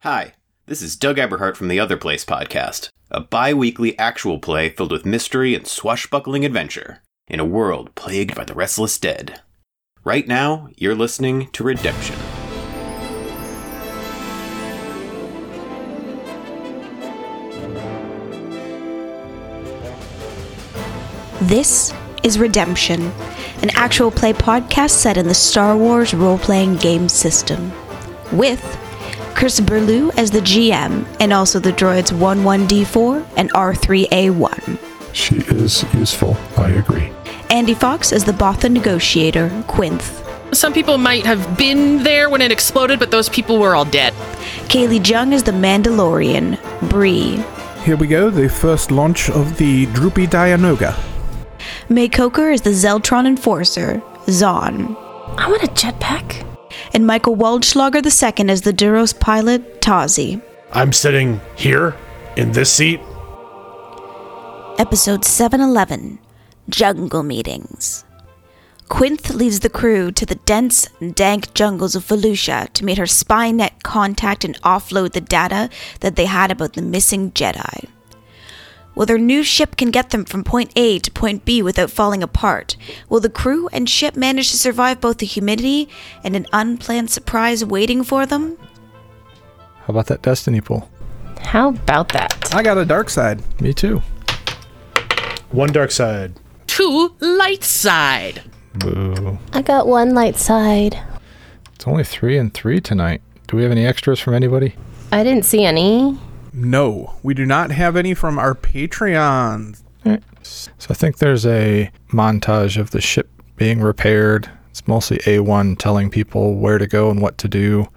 Hi, this is Doug Eberhardt from the Other Place podcast, a bi weekly actual play filled with mystery and swashbuckling adventure in a world plagued by the restless dead. Right now, you're listening to Redemption. This is Redemption, an actual play podcast set in the Star Wars role playing game system. With Chris Burlew as the GM, and also the droids 11D4 and R3A1. She is useful, I agree. Andy Fox as the Bothan negotiator, Quinth. Some people might have been there when it exploded, but those people were all dead. Kaylee Jung as the Mandalorian, Bree. Here we go, the first launch of the Droopy Dianoga. May Coker as the Zeltron enforcer, Zahn. I want a jetpack. And Michael Waldschlager II as the Duros pilot, Tazi. I'm sitting here in this seat. Episode 711 Jungle Meetings. Quinth leads the crew to the dense, dank jungles of Felucia to meet her spy-net contact and offload the data that they had about the missing Jedi. Will their new ship can get them from point A to point B without falling apart? Will the crew and ship manage to survive both the humidity and an unplanned surprise waiting for them? How about that destiny pool? How about that? I got a dark side. Me too. One dark side. Two light side. Boo. I got one light side. It's only three and three tonight. Do we have any extras from anybody? I didn't see any. No, we do not have any from our Patreons. So I think there's a montage of the ship being repaired. It's mostly A1 telling people where to go and what to do.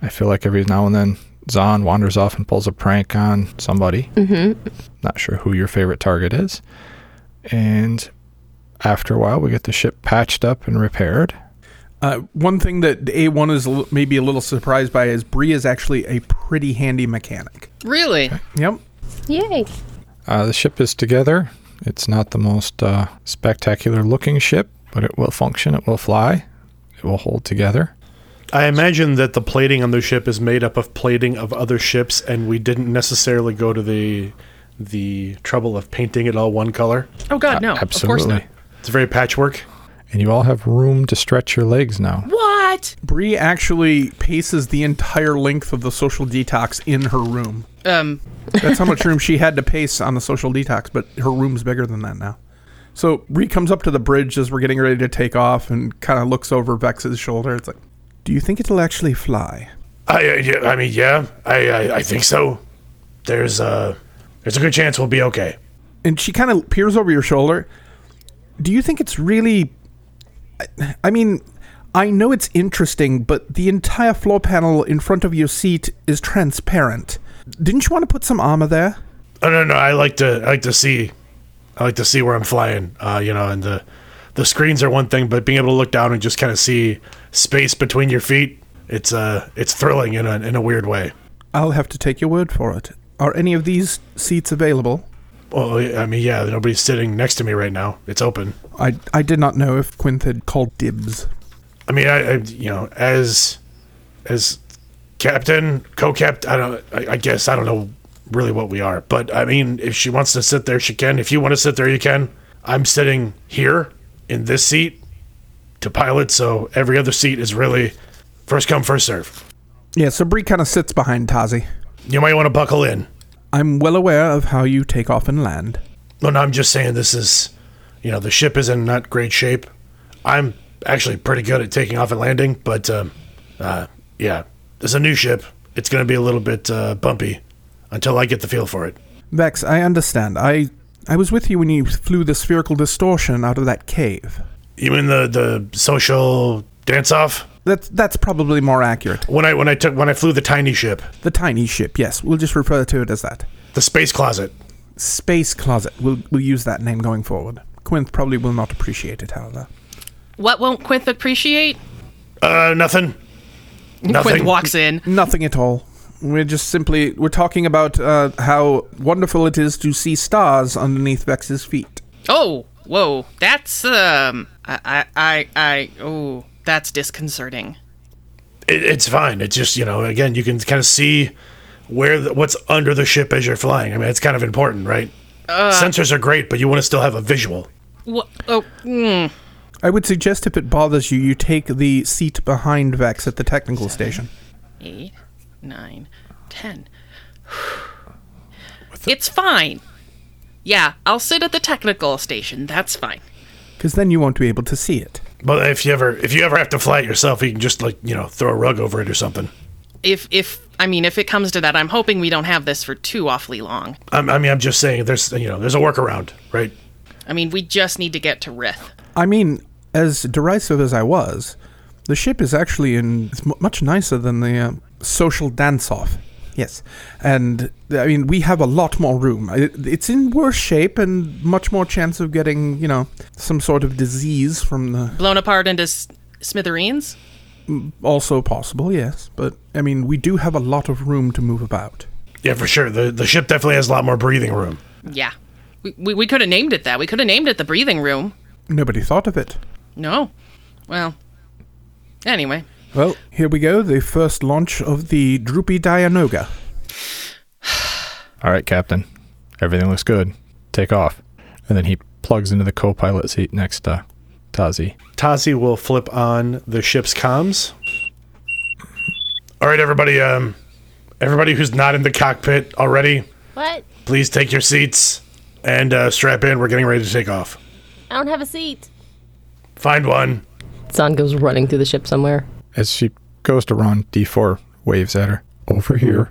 I feel like every now and then Zahn wanders off and pulls a prank on somebody. Mm-hmm. Not sure who your favorite target is. And after a while, we get the ship patched up and repaired. Uh, one thing that A1 is a maybe a little surprised by is Bree is actually a pretty handy mechanic. Really? Yep. Yay. Uh, the ship is together. It's not the most uh, spectacular looking ship, but it will function. It will fly. It will hold together. I imagine that the plating on the ship is made up of plating of other ships, and we didn't necessarily go to the the trouble of painting it all one color. Oh God, no. Of course Absolutely. not. It's very patchwork. And you all have room to stretch your legs now. What? Bree actually paces the entire length of the social detox in her room. Um. That's how much room she had to pace on the social detox, but her room's bigger than that now. So Bree comes up to the bridge as we're getting ready to take off and kind of looks over Vex's shoulder. It's like, "Do you think it'll actually fly?" I, uh, yeah, I mean, yeah, I, I, I think so. There's a, there's a good chance we'll be okay. And she kind of peers over your shoulder. Do you think it's really? I- mean, I know it's interesting, but the entire floor panel in front of your seat is transparent. Didn't you want to put some armor there? Oh no, no, I like to, I like to see, I like to see where I'm flying. Uh, you know, and the, the screens are one thing, but being able to look down and just kind of see space between your feet, it's uh, it's thrilling in a, in a weird way. I'll have to take your word for it. Are any of these seats available? Well, I mean, yeah, nobody's sitting next to me right now. It's open. I, I did not know if Quinth had called dibs. I mean, I, I you know, as as captain, co-captain, I don't, I, I guess I don't know really what we are, but I mean, if she wants to sit there, she can. If you want to sit there, you can. I'm sitting here in this seat to pilot, so every other seat is really first come, first serve. Yeah, so Bree kind of sits behind Tazi. You might want to buckle in. I'm well aware of how you take off and land. No, no, I'm just saying this is, you know, the ship is in not great shape. I'm actually pretty good at taking off and landing, but um, uh, yeah, it's a new ship. It's going to be a little bit uh, bumpy until I get the feel for it. Vex, I understand. I I was with you when you flew the spherical distortion out of that cave. You mean the the social dance off? That's that's probably more accurate. When I when I took when I flew the tiny ship, The tiny ship, yes, we'll just refer to it as that. the space closet. Space closet. We'll we'll use that name going forward. Quinth probably will not appreciate it, however. What won't Quinth appreciate? Uh, nothing. Nothing. Quinth walks in. Nothing at all. We're just simply we're talking about uh, how wonderful it is to see stars underneath Vex's feet. Oh, whoa. That's um. I I I, I oh. That's disconcerting. It, it's fine. It's just you know, again, you can kind of see where the, what's under the ship as you're flying. I mean, it's kind of important, right? Sensors are great, but you want to still have a visual. What? Oh, mm, I would suggest if it bothers you, you take the seat behind Vex at the technical station. eight, nine, ten. It's fine. Yeah, I'll sit at the technical station. That's fine. Because then you won't be able to see it. But if you ever if you ever have to fly it yourself, you can just like you know throw a rug over it or something. If if I mean if it comes to that, I'm hoping we don't have this for too awfully long. I'm, I mean, I'm just saying there's you know there's a workaround, right? I mean, we just need to get to Rith. I mean, as derisive as I was, the ship is actually in it's mu much nicer than the uh, social dance-off. Yes, and I mean we have a lot more room. It, it's in worse shape and much more chance of getting you know some sort of disease from the. Blown apart into s- smithereens. Mm, also possible, yes, but I mean we do have a lot of room to move about. Yeah, for sure. The the ship definitely has a lot more breathing room. Yeah, we we, we could have named it that. We could have named it the breathing room. Nobody thought of it. No, well, anyway. Well, here we go. The first launch of the Droopy Dianoga. All right, Captain. Everything looks good. Take off. And then he plugs into the co pilot seat next to Tazi. Tazi will flip on the ship's comms. All right, everybody. Um, everybody who's not in the cockpit already, What? please take your seats and uh, strap in. We're getting ready to take off. I don't have a seat. Find one. Zahn goes running through the ship somewhere. As she goes to run, D4 waves at her. Over here.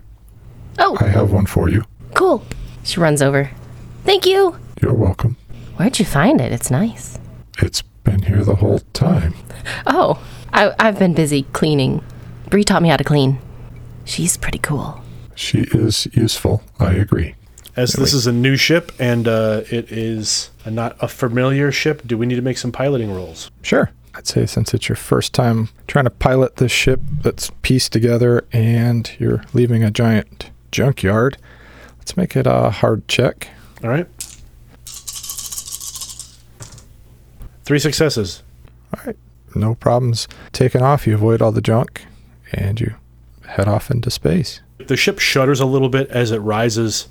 Oh, I have one for you. cool. She runs over. Thank you. You're welcome. Where'd you find it? It's nice. It's been here the whole time. Oh, I, I've been busy cleaning. Bree taught me how to clean. She's pretty cool. She is useful. I agree. As this is a new ship and uh, it is a, not a familiar ship, do we need to make some piloting rolls? Sure. I'd say since it's your first time trying to pilot this ship that's pieced together and you're leaving a giant junkyard, let's make it a hard check. All right. Three successes. All right. No problems taking off. You avoid all the junk and you head off into space. The ship shudders a little bit as it rises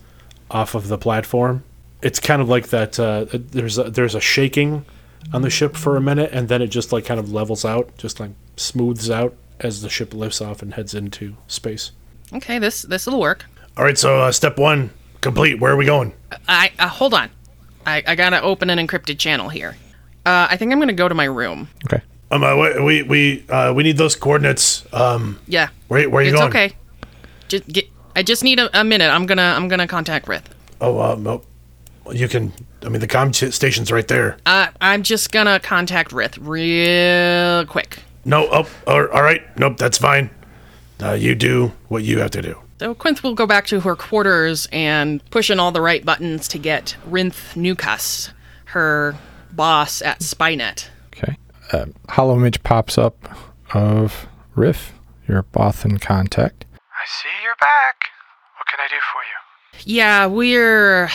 off of the platform. It's kind of like that. Uh, there's a, there's a shaking on the ship for a minute, and then it just like kind of levels out, just like smooths out as the ship lifts off and heads into space. Okay, this this will work. All right, so uh, step one complete. Where are we going? I uh, hold on. I, I gotta open an encrypted channel here. Uh, I think I'm gonna go to my room. Okay. Um, uh, we we we, uh, we need those coordinates. Um, Yeah, where where are you it's going? It's okay. Just get. I just need a, a minute. I'm gonna I'm gonna contact Rith. Oh, uh, no. You can. I mean, the comm ch- station's right there. Uh, I'm just gonna contact Rith real quick. No. Oh, all all right. Nope, that's fine. Uh, you do what you have to do. So Quinth will go back to her quarters and push in all the right buttons to get Rinth Nukas, her boss at Spynet. Okay. A holo image pops up of Riff, your Bothan contact. I see you're back. What can I do for you? Yeah, we're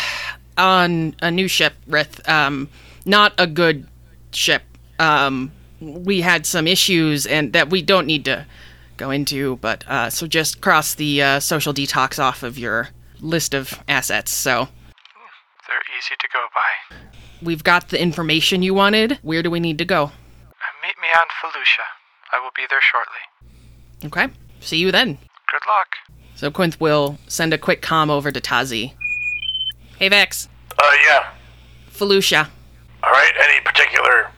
on a new ship, Rith. Um, not a good ship. Um, we had some issues and that we don't need to go into, but uh, so just cross the uh, social detox off of your list of assets. So They're easy to go by. we've got the information you wanted. Where do we need to go? Uh, meet me on Felucia. I will be there shortly. Okay, see you then. Good luck. So Quinth will send a quick comm over to Tazi. Hey Vex, Uh, yeah. Felucia. All right. Any particular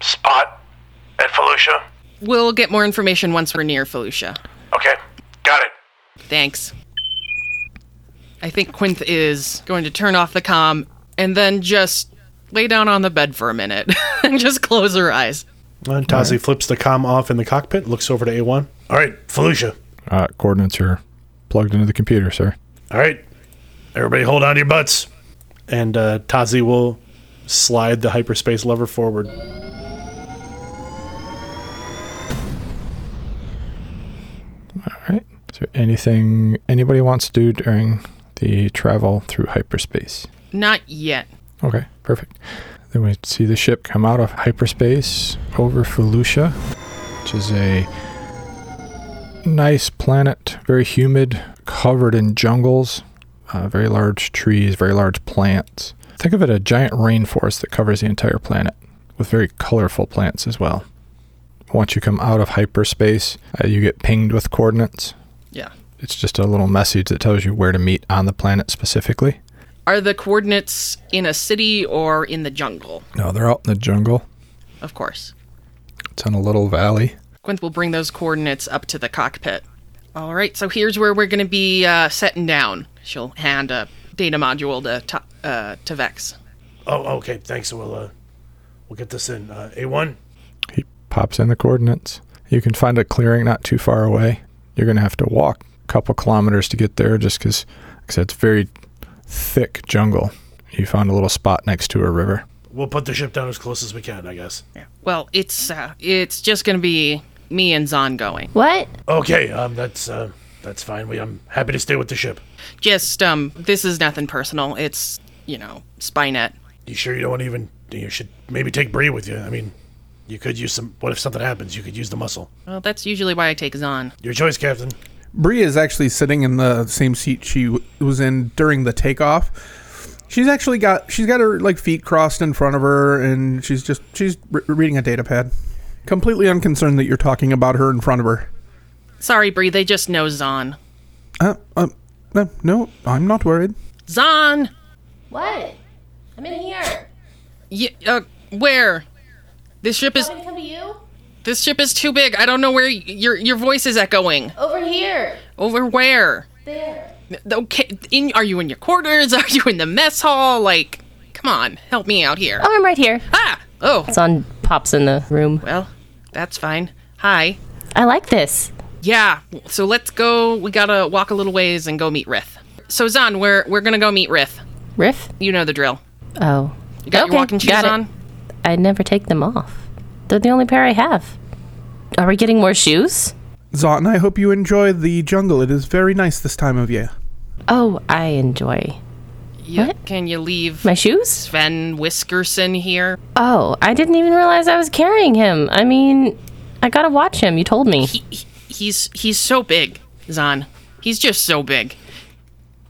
spot at Felucia? We'll get more information once we're near Felucia. Okay. Got it. Thanks. I think Quinth is going to turn off the comm and then just lay down on the bed for a minute and just close her eyes. And Tazi flips the comm off in the cockpit, looks over to A1. All right, Felucia. Uh, coordinates are plugged into the computer, sir. All right. Everybody hold on to your butts. And uh, Tazi will slide the hyperspace lever forward. All right. Is there anything anybody wants to do during the travel through hyperspace? Not yet. Okay, perfect. Then we see the ship come out of hyperspace over Felucia, which is a Nice planet, very humid, covered in jungles, uh, very large trees, very large plants. Think of it a giant rainforest that covers the entire planet with very colorful plants as well. Once you come out of hyperspace, uh, you get pinged with coordinates. Yeah. It's just a little message that tells you where to meet on the planet specifically. Are the coordinates in a city or in the jungle? No, they're out in the jungle. Of course. It's in a little valley. Quinth will bring those coordinates up to the cockpit. All right, so here's where we're going to be uh, setting down. She'll hand a data module to to, uh, to Vex. Oh, okay. Thanks. We'll uh, we'll get this in. Uh, A1. He pops in the coordinates. You can find a clearing not too far away. You're going to have to walk a couple kilometers to get there just because it's very thick jungle. You found a little spot next to a river. We'll put the ship down as close as we can, I guess. Yeah. Well, it's uh, it's just going to be me and Zahn going. What? Okay. Um, that's uh, that's fine. We I'm happy to stay with the ship. Just um, this is nothing personal. It's you know Spynet. You sure you don't want to even? You should maybe take Bree with you. I mean, you could use some. What if something happens? You could use the muscle. Well, that's usually why I take Zahn. Your choice, Captain. Bree is actually sitting in the same seat she w- was in during the takeoff. She's actually got she's got her like feet crossed in front of her, and she's just she's re- reading a data pad, completely unconcerned that you're talking about her in front of her. Sorry, Bree. They just know Zahn. Uh, uh, no, no, I'm not worried. Zahn. What? I'm in here. Yeah. Uh, where? This ship is to come to you? this ship is too big. I don't know where y- your your voice is echoing. Over here. Over where? There. Okay. In are you in your quarters? Are you in the mess hall? Like, come on, help me out here. Oh, I'm right here. Ah. Oh. Son pops in the room. Well, that's fine. Hi. I like this. Yeah. So let's go. We gotta walk a little ways and go meet Rith. So Zahn, we're we're gonna go meet Rith. Riff? You know the drill. Oh. You got Okay, your walking shoes got on. I never take them off. They're the only pair I have. Are we getting more shoes? Zot, I hope you enjoy the jungle. It is very nice this time of year. Oh, I enjoy. Yeah. What? Can you leave My shoes? Sven Whiskerson here? Oh, I didn't even realize I was carrying him. I mean, I gotta watch him. You told me. He, he- he's he's so big, Zahn. He's just so big.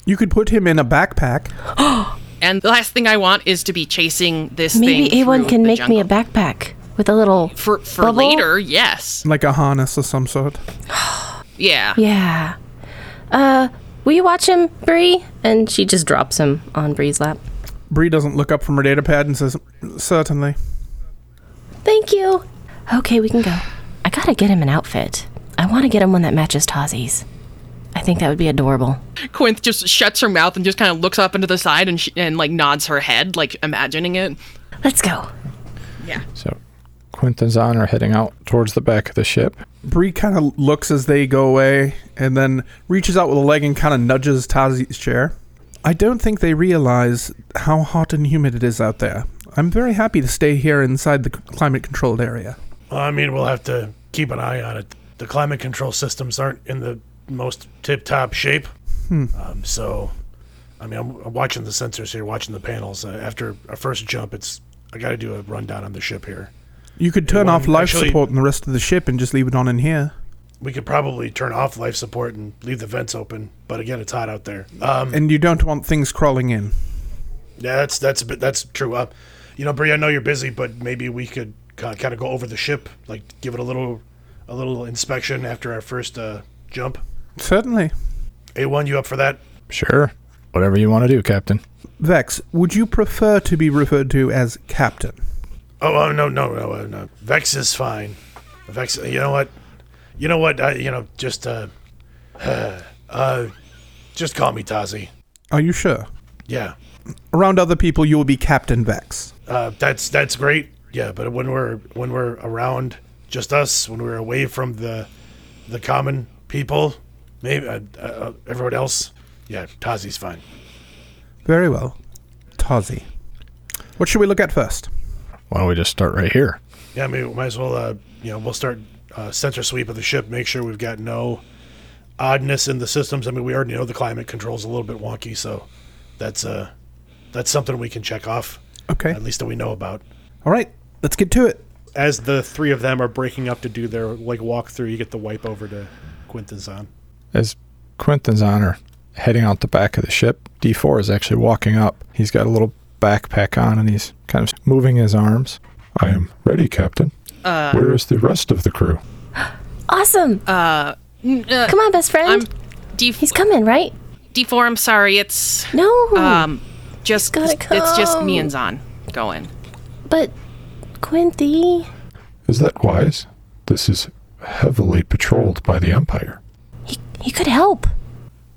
You could put him in a backpack. And the last thing I want is to be chasing this Maybe thing. A1 can the make me a backpack with a little. for for bubble? later. Yes. like a harness of some sort. Yeah. Yeah. Uh, will you watch him, Bree? And she just drops him on Bree's lap. Bree doesn't look up from her data pad and says, "Certainly." Thank you. Okay, we can go. I gotta get him an outfit. I want to get him one that matches Tazi's. I think that would be adorable. Quinth just shuts her mouth and just kind of looks up into the side and she, and like nods her head, like imagining it. Let's go. Yeah. So Quint and Zahn are heading out towards the back of the ship. Bree kind of looks as they go away and then reaches out with a leg and kind of nudges Tazi's chair. I don't think they realize how hot and humid it is out there. I'm very happy to stay here inside the climate controlled area. Well, I mean, we'll have to keep an eye on it. The climate control systems aren't in the most tip-top shape. Um, so, I mean, I'm, I'm watching the sensors here, watching the panels. Uh, after a first jump, it's I got to do a rundown on the ship here. You could turn off life actually- support in the rest of the ship and just leave it on in here. We could probably turn off life support and leave the vents open, but again, it's hot out there. Um, And you don't want things crawling in. yeah, that's that's a bit, that's true. Uh, you know, Bree, I know you're busy, but maybe we could kind of go over the ship, like give it a little a little inspection after our first uh, jump. Certainly. A1, you up for that? Sure. Whatever you want to do, Captain. Vex, would you prefer to be referred to as Captain? Oh, oh no, no, no, uh, no. Vex is fine. Vex, you know what? You know what? I, you know, just uh, uh, just call me Tazi. Are you sure? Yeah, Around other people, you will be Captain Vex. uh, that's that's great. Yeah, but when we're when we're around just us, when we're away from the the common people, maybe uh, uh, everyone else, yeah, Tazi's fine. Very well. Tazi. What should we look at first? Why don't we just start right here? Yeah, I mean, we might as well, uh, you know, we'll start uh, sensor sweep of the ship, make sure we've got no oddness in the systems. I mean, we already know the climate control's a little bit wonky, so that's uh, that's something we can check off, Okay. at least that we know about. All right. Let's get to it. As the three of them are breaking up to do their like walkthrough, you get the wipe over to Quint and Zahn. As Quint and Zahn are heading out the back of the ship, D4 is actually walking up. He's got a little backpack on and he's kind of moving his arms. I am ready, Captain. Uh, Where is the rest of the crew? Awesome. uh, uh, Come on, best friend. I'm D. He's coming, right? D4. I'm sorry. It's No. um, just gotta it's just me come. and Zahn going. but Quinty, Is that wise? This is heavily patrolled by the Empire. he, he could help.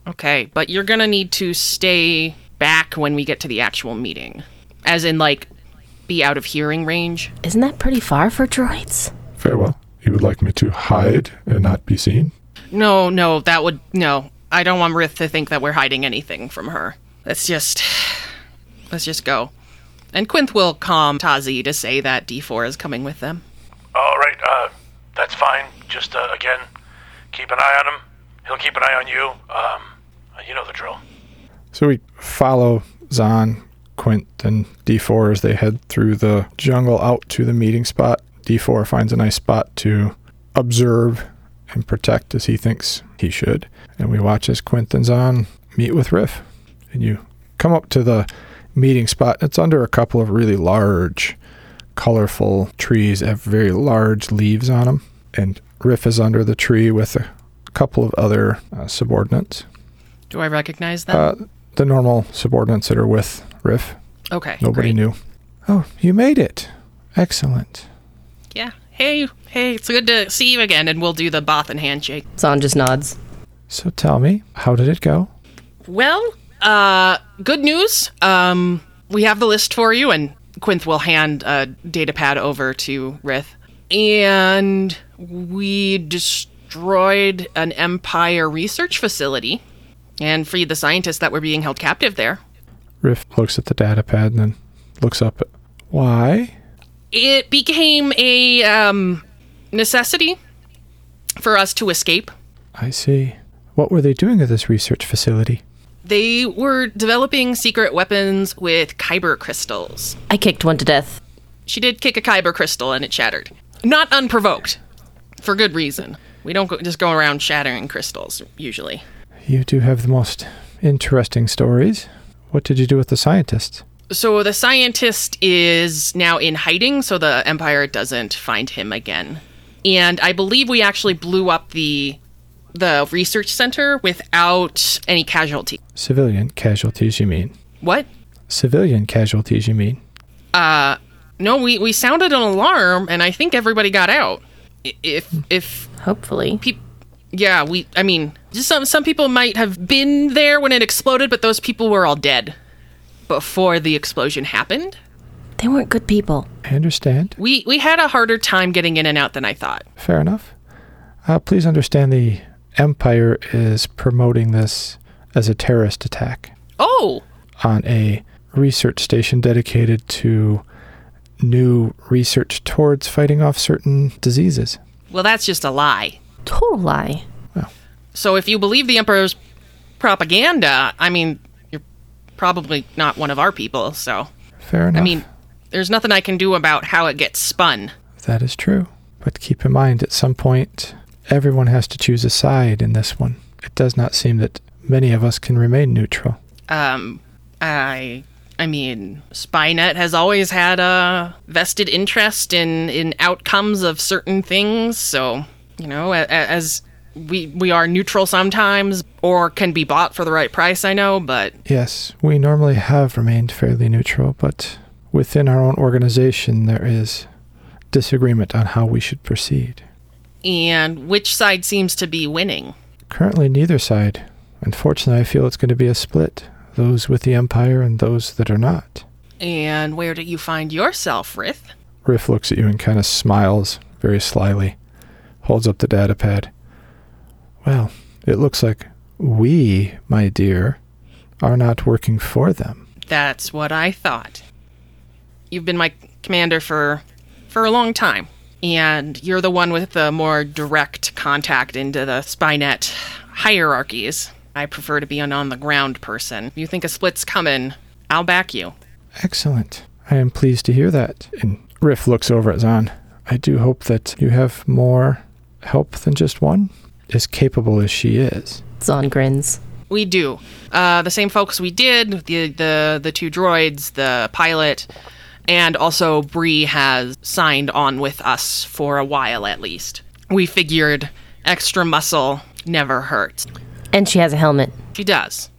Okay, but you're gonna need to stay back when we get to the actual meeting, as in like be out of hearing range. Isn't that pretty far for droids? Farewell. You would like me to hide and not be seen? No, no, that would no. I don't want Rith to think that we're hiding anything from her. Let's just let's just go. And Quinth will calm Tazi to say that D4 is coming with them. All right, uh, that's fine. Just uh, again, keep an eye on him. He'll keep an eye on you. Um, you know the drill. So we follow Zahn, Quint, and D4 as they head through the jungle out to the meeting spot. D4 finds a nice spot to observe and protect as he thinks he should. And we watch as Quint and Zahn meet with Riff. And you come up to the meeting spot. It's under a couple of really large, colorful trees that have very large leaves on them. And Riff is under the tree with a couple of other uh, subordinates. Do I recognize them? Uh, the normal subordinates that are with Riff. okay. Nobody great. knew. Oh, you made it. Excellent. Yeah. Hey, hey, it's good to see you again, and we'll do the Bothan handshake. Zahn just nods. So tell me, how did it go? Well, uh, good news. Um, we have the list for you, and Quinth will hand a data pad over to Rith. And we destroyed an Empire research facility and freed the scientists that were being held captive there. Riff looks at the data pad and then looks up at why? It became a um, necessity for us to escape. I see. What were they doing at this research facility? They were developing secret weapons with kyber crystals. I kicked one to death. She did kick a kyber crystal and it shattered. Not unprovoked. For good reason. We don't go, just go around shattering crystals, usually. You do have the most interesting stories. What did you do with the scientist? So the scientist is now in hiding, so the Empire doesn't find him again. And I believe we actually blew up the the research center without any casualty. Civilian casualties, you mean? What? Civilian casualties, you mean? Uh no, we, we sounded an alarm and I think everybody got out. If if Hopefully. peop yeah, we I mean, just some some people might have been there when it exploded, but those people were all dead before the explosion happened. They weren't good people. I understand. We we had a harder time getting in and out than I thought. Fair enough. Uh, please understand the Empire is promoting this as a terrorist attack Oh, on a research station dedicated to new research towards fighting off certain diseases. well that's just a lie. Total lie. Well. So if you believe the emperor's propaganda, I mean, you're probably not one of our people, so Fair enough. I mean, there's nothing I can do about how it gets spun. that is true. But keep in mind, at some point, everyone has to choose a side in this one. It does not seem that many of us can remain neutral. Um I I mean, Spynet has always had a vested interest in in outcomes of certain things, so, you know, as we we are neutral sometimes or can be bought for the right price, I know, but Yes, we normally have remained fairly neutral, but within our own organization, there is disagreement on how we should proceed. And which side seems to be winning? Currently, neither side. Unfortunately, I feel it's going to be a split those with the Empire and those that are not. And where do you find yourself, Rith? Riff looks at you and kind of smiles very slyly, holds up the data pad. Well, it looks like we, my dear, are not working for them. That's what I thought. You've been my commander for for a long time, and you're the one with the more direct contact into the Spynet hierarchies. I prefer to be an on the ground person. If you think a split's coming, I'll back you. Excellent. I am pleased to hear that. And Riff looks over at Zahn. I do hope that you have more help than just one. as capable as she is. Zahn grins. We do. Uh, the same folks we did the the the two droids, the pilot, and also Bree has signed on with us for a while at least. We figured extra muscle never hurts. And she has a helmet. She does.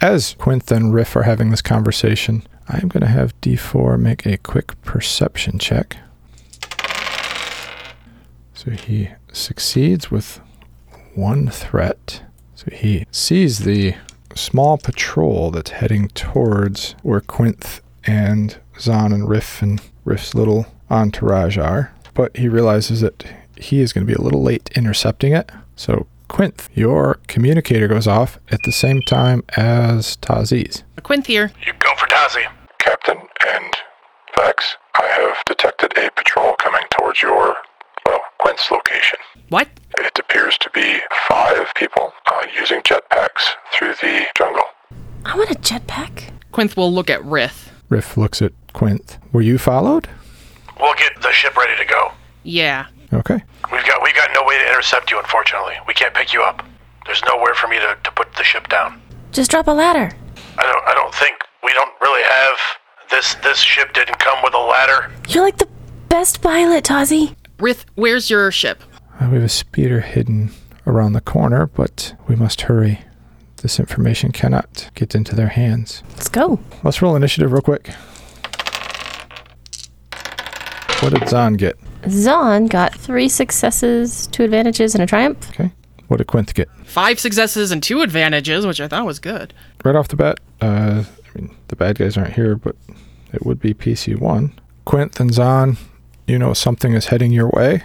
As Quinth and Riff are having this conversation, I'm going to have D4 make a quick perception check. So he succeeds with one threat. So he sees the small patrol that's heading towards where Quinth and Zahn and Riff and Riff's little entourage are. But he realizes that he is going to be a little late intercepting it. So, Quinth, your communicator goes off at the same time as Taziz. Quinth here. You go for Tazi. Captain and Vex, I have detected a patrol coming towards your, well, Quint's location. What? It appears to be five people uh, using jetpacks through the jungle. I want a jetpack. Quinth will look at Rith. Riff looks at Quint. Were you followed? We'll get the ship ready to go. Yeah. Okay. We've got we've got no way to intercept you, unfortunately. We can't pick you up. There's nowhere for me to, to put the ship down. Just drop a ladder. I don't I don't think we don't really have this this ship didn't come with a ladder. You're like the best pilot, Tazi. Rith, where's your ship? Uh, we have a speeder hidden around the corner, but we must hurry. This information cannot get into their hands. Let's go. Let's roll initiative real quick. What did Zahn get? Zahn got three successes, two advantages, and a triumph. Okay. What did Quinth get? Five successes and two advantages, which I thought was good. Right off the bat, uh, I mean, the bad guys aren't here, but it would be PC1. Quinth and Zahn, you know something is heading your way.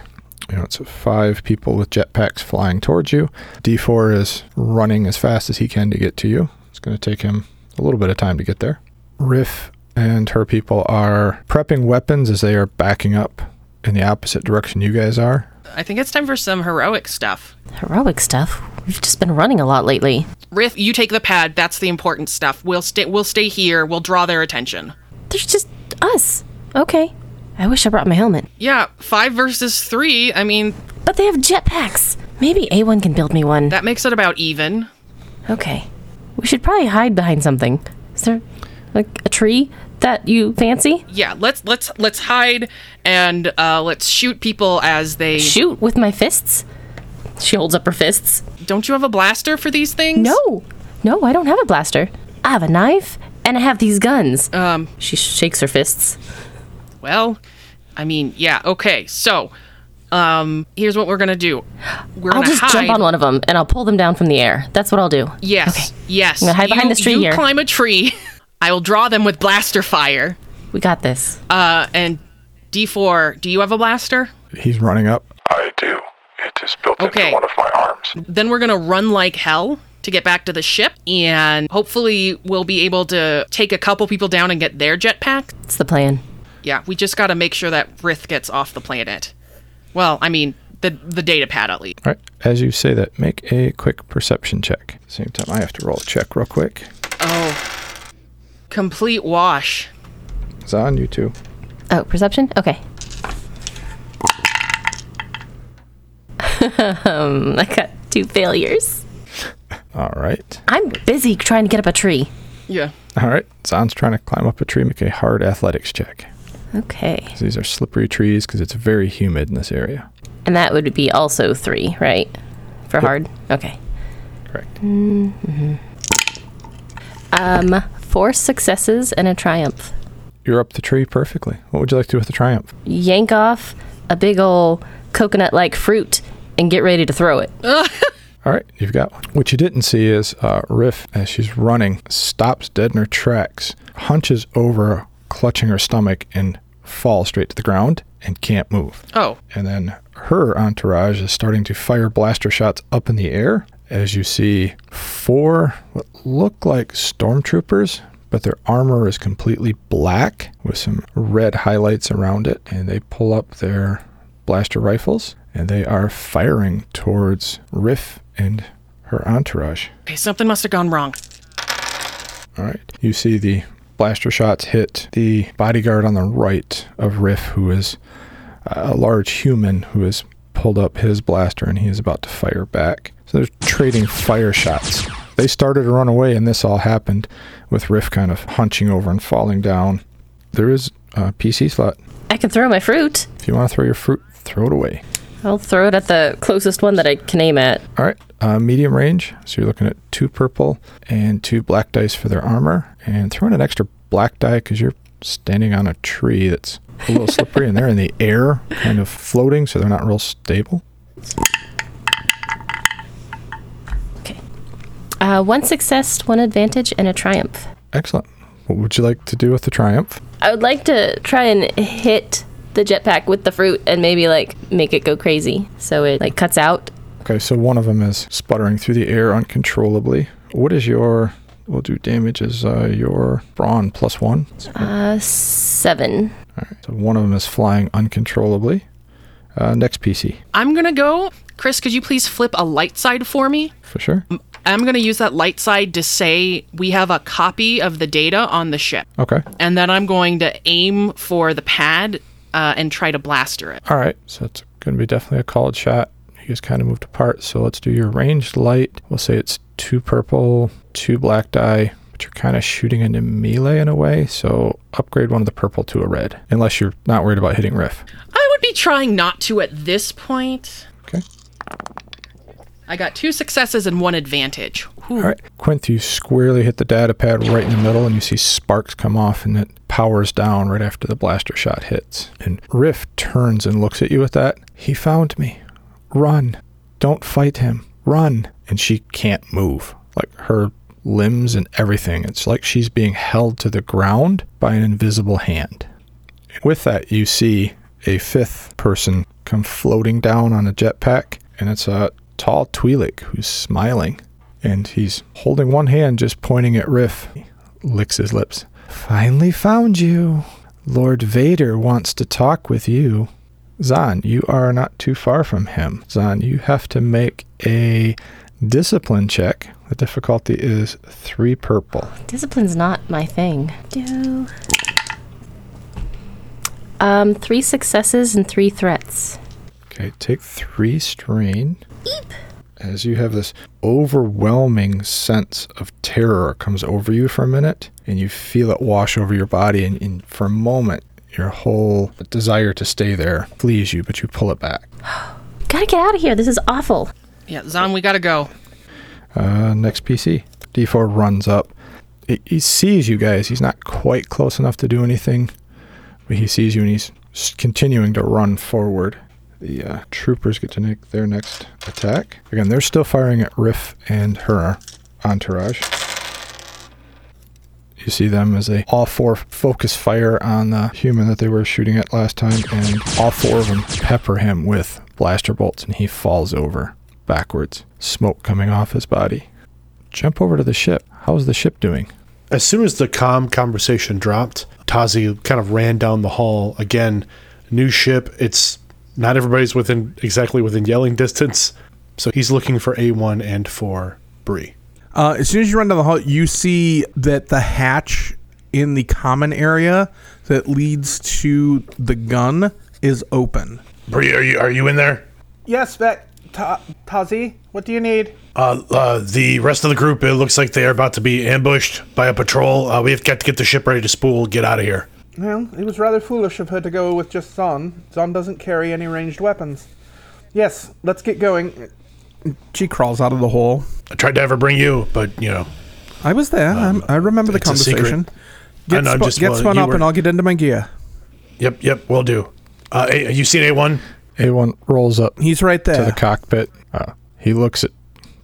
You know, it's five people with jetpacks flying towards you. D4 is running as fast as he can to get to you. It's going to take him a little bit of time to get there. Riff and her people are prepping weapons as they are backing up in the opposite direction you guys are. I think it's time for some heroic stuff. Heroic stuff. We've just been running a lot lately. Riff, you take the pad. That's the important stuff. We'll stay. We'll stay here. We'll draw their attention. There's just us. Okay. I wish I brought my helmet. Yeah, five versus three. I mean, But they have jetpacks. Maybe A1 can build me one. that makes it about even. Okay. We should probably hide behind something. Is there like a tree that you fancy? Yeah, let's let's let's hide and uh, let's shoot people as they. Shoot with my fists. She holds up her fists. Don't you have a blaster for these things? No. No, I don't have a blaster. I have a knife and I have these guns. Um. She shakes her fists. Well, I mean, yeah. Okay. So, um, here's what we're gonna do. We're I'll gonna just hide. jump on one of them and I'll pull them down from the air. That's what I'll do. Yes. Yes. I'm gonna hide behind this tree you here. climb a tree. I will draw them with blaster fire. We got this. Uh, and D4, do you have a blaster? He's running up. I do. It is built Okay. into one of my arms. Then we're gonna run like hell to get back to the ship, and hopefully we'll be able to take a couple people down and get their jetpack. It's the plan. Yeah, we just gotta make sure that Rith gets off the planet. Well, I mean, the the data pad at least. All right. As you say that, make a quick perception check. Same time, I have to roll a check real quick. Oh, complete wash. Zahn, you too. Oh, perception? Okay. um, I got two failures. All right. I'm busy trying to get up a tree. Yeah. All right. Zahn's trying to climb up a tree. Make a hard athletics check. Okay. These are slippery trees because it's very humid in this area. And that would be also three, right? For hard? Okay. Correct. Mm-hmm. Um, four successes and a triumph. You're up the tree perfectly. What would you like to do with the triumph? Yank off a big old coconut like fruit and get ready to throw it. All right, you've got one. What you didn't see is uh, Riff, as she's running, stops dead in her tracks, hunches over, clutching her stomach, and falls straight to the ground and can't move. Oh, And then her entourage is starting to fire blaster shots up in the air as you see four what look like stormtroopers, but their armor is completely black with some red highlights around it. And they pull up their blaster rifles and they are firing towards Riff and her entourage. okay. Something must have gone wrong. All right. You see the blaster shots hit the bodyguard on the right of Riff, who is uh, a large human who has pulled up his blaster and he is about to fire back. So they're trading fire shots. They started to run away, and this all happened with Riff kind of hunching over and falling down. There is a PC slot. I can throw my fruit. If you want to throw your fruit, throw it away. I'll throw it at the closest one that I can aim at. All right, uh, medium range. So you're looking at two purple and two black dice for their armor, and throw in an extra black die because you're standing on a tree that's a little slippery, and they're in the air, kind of floating, so they're not real stable. Uh, one success, one advantage, and a triumph. Excellent. What would you like to do with the triumph? I would like to try and hit the jetpack with the fruit and maybe like make it go crazy so it like cuts out. Okay, so one of them is sputtering through the air uncontrollably. What is your? We'll do damage as uh, your brawn plus one. Uh, seven. All right, so one of them is flying uncontrollably. Uh, next PC I'm gonna go. Chris, could you please flip a light side for me? for sure. I'm going to use that light side to say we have a copy of the data on the ship. Okay. And then I'm going to aim for the pad uh, and try to blaster it. All right, so it's going to be definitely a called shot. You guys kind of moved apart, so let's do your ranged light. We'll say it's two purple, two black die, but you're kind of shooting into melee in a way, so upgrade one of the purple to a red, unless you're not worried about hitting riff. I would be trying not to at this point. Okay. I got two successes and one advantage. Whew. All right, Quinth, you squarely hit the data pad right in the middle, and you see sparks come off, and it powers down right after the blaster shot hits. And Riff turns and looks at you with that. He found me. Run. Don't fight him. Run. And she can't move. Like her limbs and everything. It's like she's being held to the ground by an invisible hand. With that, you see a fifth person come floating down on a jetpack, and it's a tall Twi'lek who's smiling. And he's holding one hand just pointing at Riff. He licks his lips. Finally found you. Lord Vader wants to talk with you. Zahn, you are not too far from him. Zahn, you have to make a discipline check. The difficulty is three purple. Discipline's not my thing. Do. Um, three successes and three threats. Okay, take three strain. As you have this overwhelming sense of terror comes over you for a minute, and you feel it wash over your body, and, and for a moment, your whole desire to stay there flees you, but you pull it back. Gotta get out of here. This is awful. Yeah, Zahn, we gotta go. Uh, next PC. D4 runs up. He, he sees you guys. He's not quite close enough to do anything, but he sees you and he's continuing to run forward. The uh, troopers get to make their next attack. Again, they're still firing at Riff and her entourage. You see them as they all four focus fire on the human that they were shooting at last time, and all four of them pepper him with blaster bolts, and he falls over backwards, smoke coming off his body. Jump over to the ship. How's the ship doing? As soon as the calm conversation dropped, Tazi kind of ran down the hall again. New ship. It's not everybody's within exactly within yelling distance, so he's looking for A1 and for Bree. Uh, as soon as you run down the hall, you see that the hatch in the common area that leads to the gun is open. Bree, are you are you in there? Yes, Vet. Ta- Tazi, what do you need? Uh, uh, the rest of the group, it looks like they are about to be ambushed by a patrol. Uh, we've got to get the ship ready to spool. Get out of here. Well, it was rather foolish of her to go with just Zahn. Zahn doesn't carry any ranged weapons. Yes, let's get going. She crawls out of the hole. I tried to ever bring you, but you know, I was there. I'm- I remember the it's a secret. conversation. Get, know, spu- just, get well, spun up were- and I'll get into my gear. yep, yep, we'll do. Uh, A- you seen A1? A1 rolls up He's right there to the cockpit. Uh, he looks at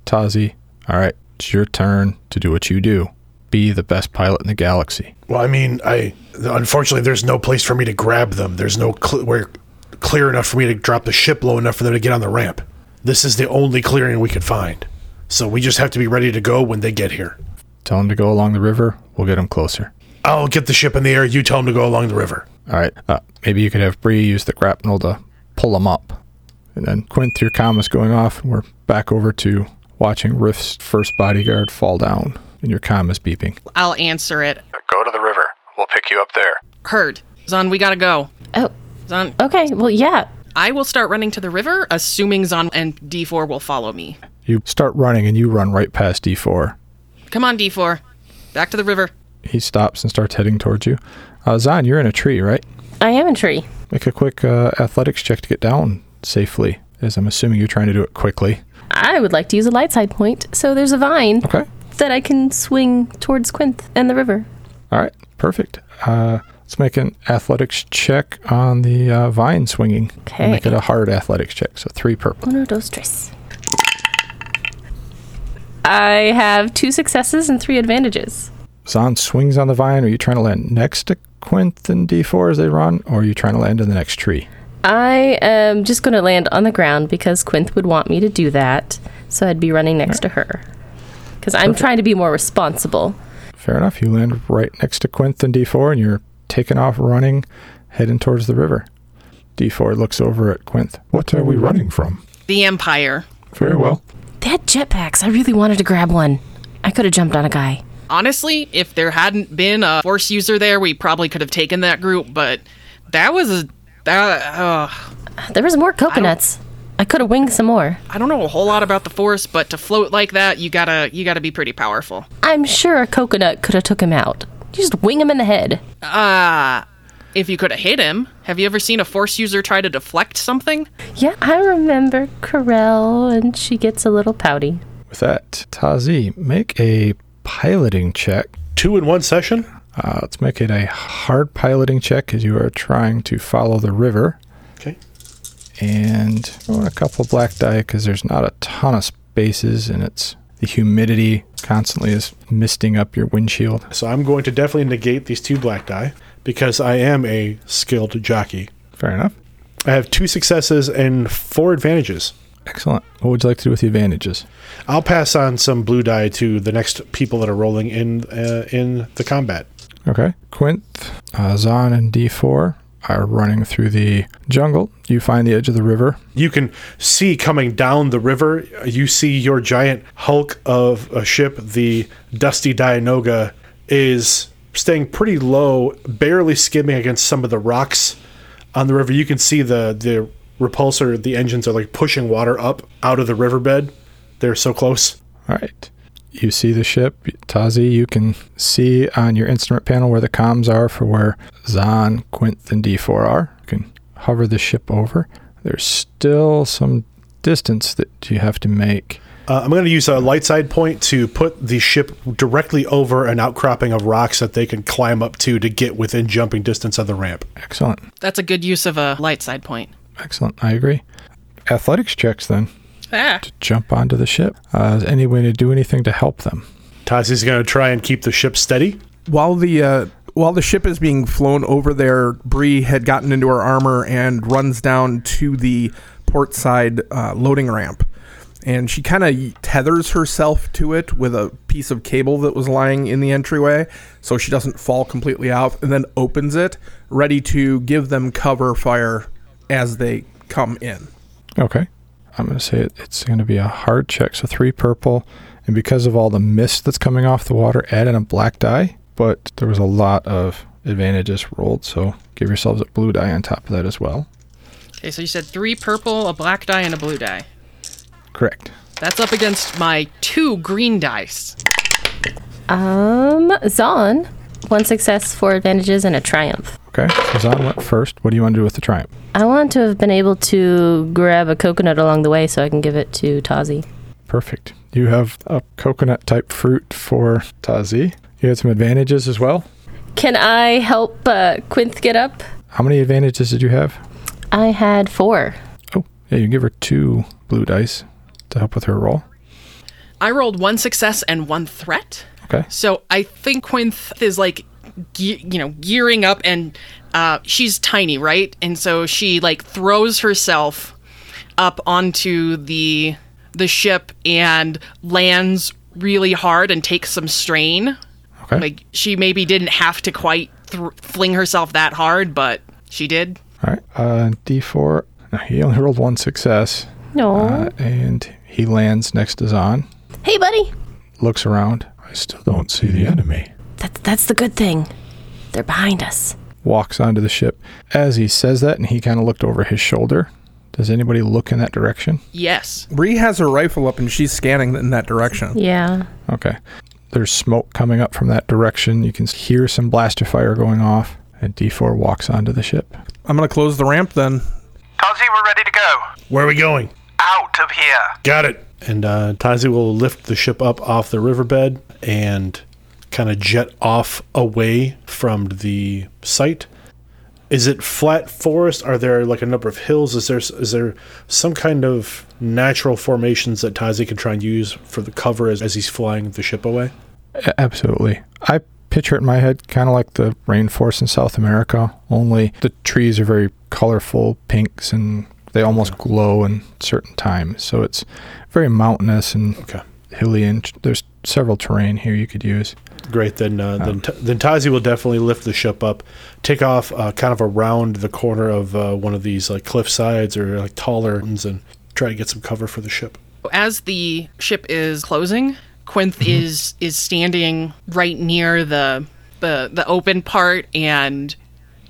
Tazi. All right, it's your turn to do what you do. Be the best pilot in the galaxy. Well, I mean, I unfortunately there's no place for me to grab them. There's no cl- where clear enough for me to drop the ship low enough for them to get on the ramp. This is the only clearing we could find. So we just have to be ready to go when they get here. Tell them to go along the river. We'll get them closer. I'll get the ship in the air. You tell them to go along the river. All right. Uh, maybe you could have Bree use the grapnel to pull them up. And then Quint, your comm is going off. and We're back over to watching Riff's first bodyguard fall down. And your comm is beeping. I'll answer it. Go to the river. We'll pick you up there. Heard. Zahn, we gotta go. Oh, Zahn, okay. Well, yeah. I will start running to the river, assuming Zahn and D4 will follow me. You start running and you run right past D4. Come on, D4. Back to the river. He stops and starts heading towards you. Uh, Zahn, you're in a tree, right? I am in a tree. Make a quick uh, athletics check to get down safely, as I'm assuming you're trying to do it quickly. I would like to use a light side point, so there's a vine Okay. that I can swing towards Quinth and the river. All right. Perfect. Uh, let's make an athletics check on the uh, vine swinging. We'll Okay. Make it a hard athletics check. So three purple. Uno, dos, tres. I have two successes and three advantages. Zahn swings on the vine. Are you trying to land next to Quinth and D4 as they run, or are you trying to land in the next tree? I am just going to land on the ground because Quinth would want me to do that, so I'd be running next to her. Because I'm trying to be more responsible. Fair enough. You land right next to Quinth and D4, and you're taking off running, heading towards the river. D4 looks over at Quinth. What are we running from? The Empire. Very well. They had jetpacks. I really wanted to grab one. I could have jumped on a guy. Honestly, if there hadn't been a force user there, we probably could have taken that group, but that was a. That, uh, There was more coconuts. I, could have winged some more. I don't know a whole lot about the force, but to float like that, you gotta you gotta be pretty powerful. I'm sure a coconut could have took him out. You just wing him in the head. Uh if you could have hit him, have you ever seen a force user try to deflect something? Yeah, I remember Corel, and she gets a little pouty. With that, Tazi, make a piloting check. Two in one session? Uh, let's make it a hard piloting check as you are trying to follow the river. And I want a couple black die because there's not a ton of spaces and it's the humidity constantly is misting up your windshield. So I'm going to definitely negate these two black die because I am a skilled jockey. Fair enough. I have two successes and four advantages. Excellent. What would you like to do with the advantages? I'll pass on some blue die to the next people that are rolling in uh, in the combat. Okay. Quinth, uh, Zahn, and D4 are running through the jungle. You find the edge of the river. You can see coming down the river. You see your giant hulk of a ship, the Dusty Dianoga, is staying pretty low, barely skimming against some of the rocks on the river. You can see the the repulsor, the engines are like pushing water up out of the riverbed. They're so close. All right. You see the ship. Tazi, you can see on your instrument panel where the comms are for where Zahn, Quinth, and D4 are. You can hover the ship over. There's still some distance that you have to make. Uh, I'm going to use a light side point to put the ship directly over an outcropping of rocks that they can climb up to to get within jumping distance of the ramp. Excellent. That's a good use of a light side point. Excellent. I agree. Athletics checks then. Ah. Jump onto the ship. Uh, is any way to do anything to help them? Tazi's going to try and keep the ship steady. While the uh, while the ship is being flown over there, Bree had gotten into her armor and runs down to the port side uh, loading ramp, and she kind of tethers herself to it with a piece of cable that was lying in the entryway, so she doesn't fall completely out, and then opens it, ready to give them cover fire as they come in. Okay. I'm going to say it, it's going to be a hard check. So three purple. And because of all the mist that's coming off the water, add in a black die. But there was a lot of advantages rolled. So give yourselves a blue die on top of that as well. Okay, so you said three purple, a black die, and a blue die. Correct. That's up against my two green dice. Um, Zahn, one success, four advantages, and a triumph. Okay. So Zahn went first. What do you want to do with the triumph? I want to have been able to grab a coconut along the way so I can give it to Tazi. Perfect. You have a coconut type fruit for Tazi. You had some advantages as well. Can I help uh, Quinth get up? How many advantages did you have? I had four. Oh, yeah, you can give her two blue dice to help with her roll. I rolled one success and one threat. Okay. So I think Quinth is like, ge- you know, gearing up, and uh, she's tiny, right? And so she like throws herself up onto the the ship and lands really hard and takes some strain. Okay. Like she maybe didn't have to quite thr fling herself that hard, but she did. All right. Uh, D4. No, he only rolled one success. No. Uh, and he lands next to Zahn. hey, buddy. Looks around. I still don't see the enemy. That's that's the good thing. They're behind us. Walks onto the ship. As he says that, and he kind of looked over his shoulder, Does anybody look in that direction? Yes. Bree has her rifle up and she's scanning in that direction. Yeah. Okay. There's smoke coming up from that direction. You can hear some blaster fire going off, and D4 walks onto the ship. I'm gonna close the ramp then. Tazi, we're ready to go. Where are we going? Out of here. Got it. And uh, Tazi will lift the ship up off the riverbed and kind of jet off away from the site. Is it flat forest? Are there like a number of hills? Is there is there some kind of natural formations that Tazi can try and use for the cover as, as he's flying the ship away? Absolutely. I picture it in my head kind of like the rainforest in South America, only the trees are very colorful pinks and they almost glow in certain times. So it's very mountainous and Okay. hilly, and there's several terrain here you could use. Great. Then uh, then T- then Tazi will definitely lift the ship up, take off uh, kind of around the corner of uh, one of these like cliff sides or like taller mountains and try to get some cover for the ship. As the ship is closing, Quinth is is standing right near the the the open part and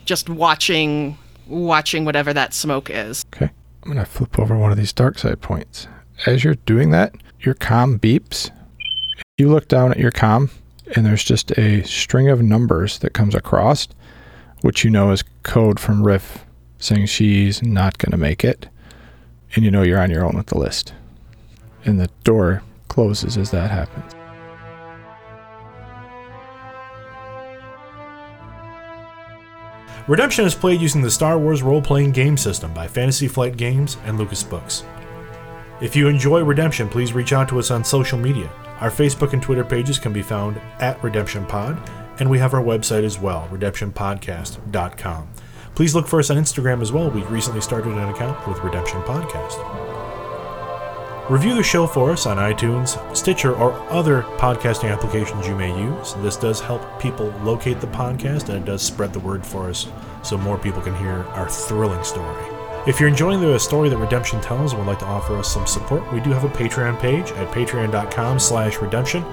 just watching watching whatever that smoke is. Okay. I'm going to flip over one of these dark side points. As you're doing that, your comm beeps. You look down at your com and there's just a string of numbers that comes across, which you know is code from Riff saying she's not going to make it. And you know you're on your own with the list. And the door closes as that happens. Redemption is played using the Star Wars role playing game system by Fantasy Flight Games and Lucas Books. If you enjoy Redemption, please reach out to us on social media. Our Facebook and Twitter pages can be found at Redemption Pod, and we have our website as well, redemptionpodcast.com. Please look for us on Instagram as well. We recently started an account with Redemption Podcast. Review the show for us on iTunes, Stitcher, or other podcasting applications you may use. This does help people locate the podcast and it does spread the word for us so more people can hear our thrilling story. If you're enjoying the story that Redemption tells and would like to offer us some support, we do have a Patreon page at patreon.com slash redemption.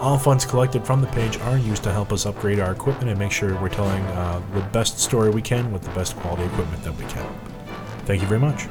All funds collected from the page are used to help us upgrade our equipment and make sure we're telling uh, the best story we can with the best quality equipment that we can. Thank you very much.